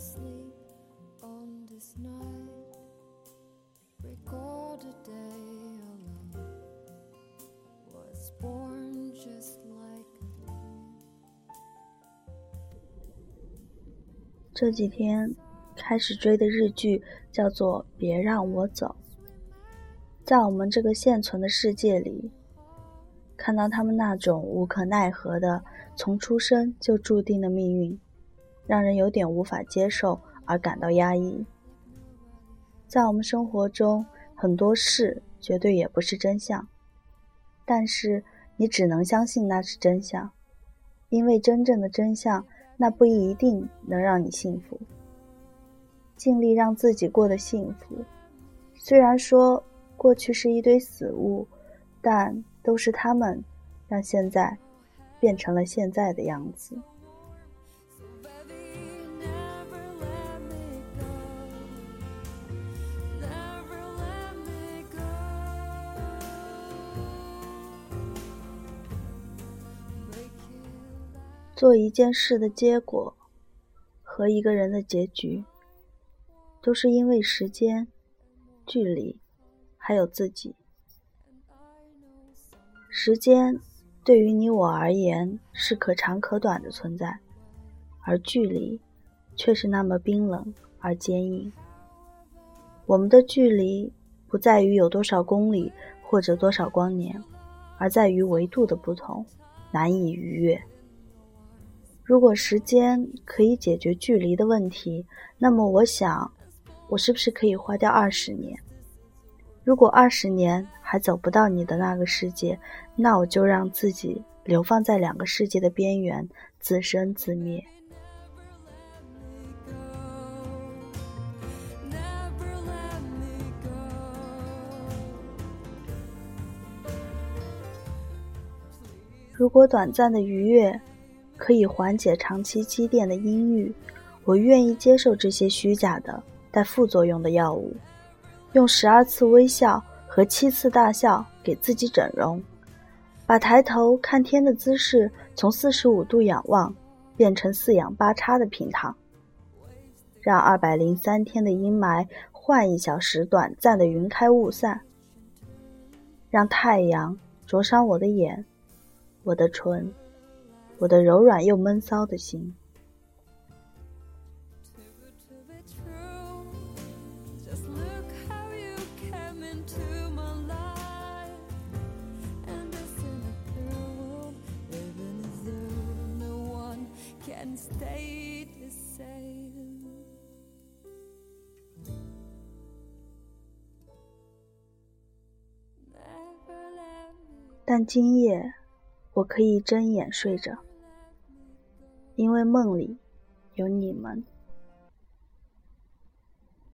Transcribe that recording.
sleep on this night. Record a day alone. Was born just like a 这几天开始追的日剧叫做《别让我走》。在我们这个现存的世界里，看到他们那种无可奈何的从出生就注定的命运，让人有点无法接受而感到压抑。在我们生活中，很多事绝对也不是真相，但是你只能相信那是真相，因为真正的真相，那不一定能让你幸福。尽力让自己过得幸福，虽然说过去是一堆死物，但都是他们让现在变成了现在的样子。做一件事的结果和一个人的结局，都是因为时间、距离，还有自己。时间对于你我而言是可长可短的存在，而距离却是那么冰冷而坚硬。我们的距离不在于有多少公里或者多少光年，而在于维度的不同，难以逾越。如果时间可以解决距离的问题，那么我想，我是不是可以花掉二十年？如果二十年还走不到你的那个世界，那我就让自己流放在两个世界的边缘，自生自灭。如果短暂的愉悦可以缓解长期积淀的阴郁，我愿意接受这些虚假的带副作用的药物，用十二次微笑和七次大笑给自己整容，把抬头看天的姿势从四十五度仰望变成四仰八叉的平躺，让二百零三天的阴霾换一小时短暂的云开雾散，让太阳灼伤我的眼。我的唇，我的柔软又闷骚的心。但今夜我可以睁眼睡着。因为梦里有你们。